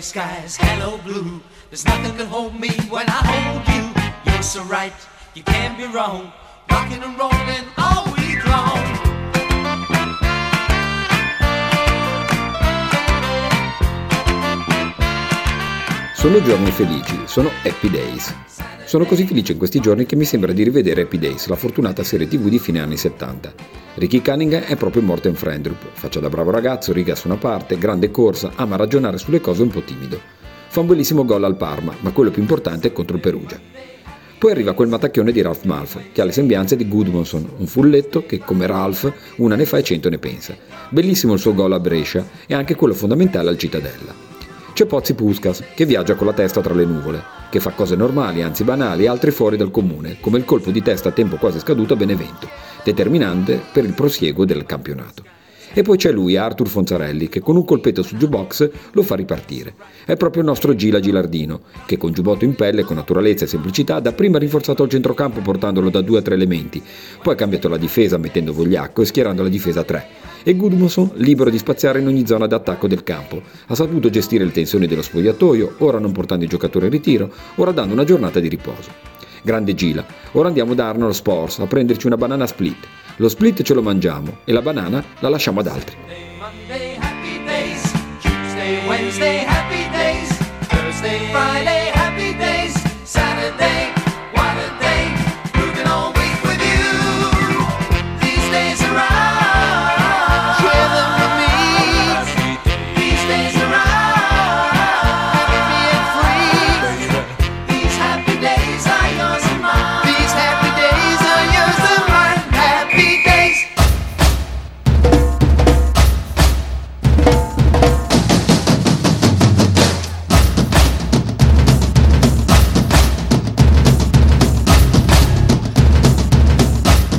gray skies, hello blue. There's nothing can hold me when I hold you. You're so right, you can't be wrong. Rocking and rolling all week long. Sono giorni felici, sono Happy Days. Sono così felice in questi giorni che mi sembra di rivedere Happy Days, la fortunata serie tv di fine anni 70. Ricky Cunningham è proprio Morten Frendrup, faccia da bravo ragazzo, riga su una parte, grande corsa, ama ragionare sulle cose un po' timido. Fa un bellissimo gol al Parma, ma quello più importante è contro il Perugia. Poi arriva quel matacchione di Ralph Malf, che ha le sembianze di Goodmanson, un fulletto che, come Ralph, una ne fa e cento ne pensa. Bellissimo il suo gol a Brescia e anche quello fondamentale al Cittadella. C'è Pozzi Puskas, che viaggia con la testa tra le nuvole, che fa cose normali, anzi banali, altre fuori dal comune, come il colpo di testa a tempo quasi scaduto a Benevento, determinante per il prosieguo del campionato. E poi c'è lui, Arthur Fonzarelli, che con un colpetto su jukebox lo fa ripartire. È proprio il nostro Gila Gilardino, che con giubbotto in pelle, con naturalezza e semplicità, dapprima ha rinforzato il centrocampo portandolo da due a tre elementi, poi ha cambiato la difesa mettendo Vogliacco e schierando la difesa a tre. E Gudmundsson, libero di spaziare in ogni zona d'attacco del campo, ha saputo gestire le tensioni dello spogliatoio, ora non portando i giocatori in ritiro, ora dando una giornata di riposo. Grande Gila, ora andiamo da Arnold Sports a prenderci una banana split. Lo split ce lo mangiamo e la banana la lasciamo ad altri. Monday, happy days. Tuesday, Wednesday, happy days. Thursday, Friday, happy days.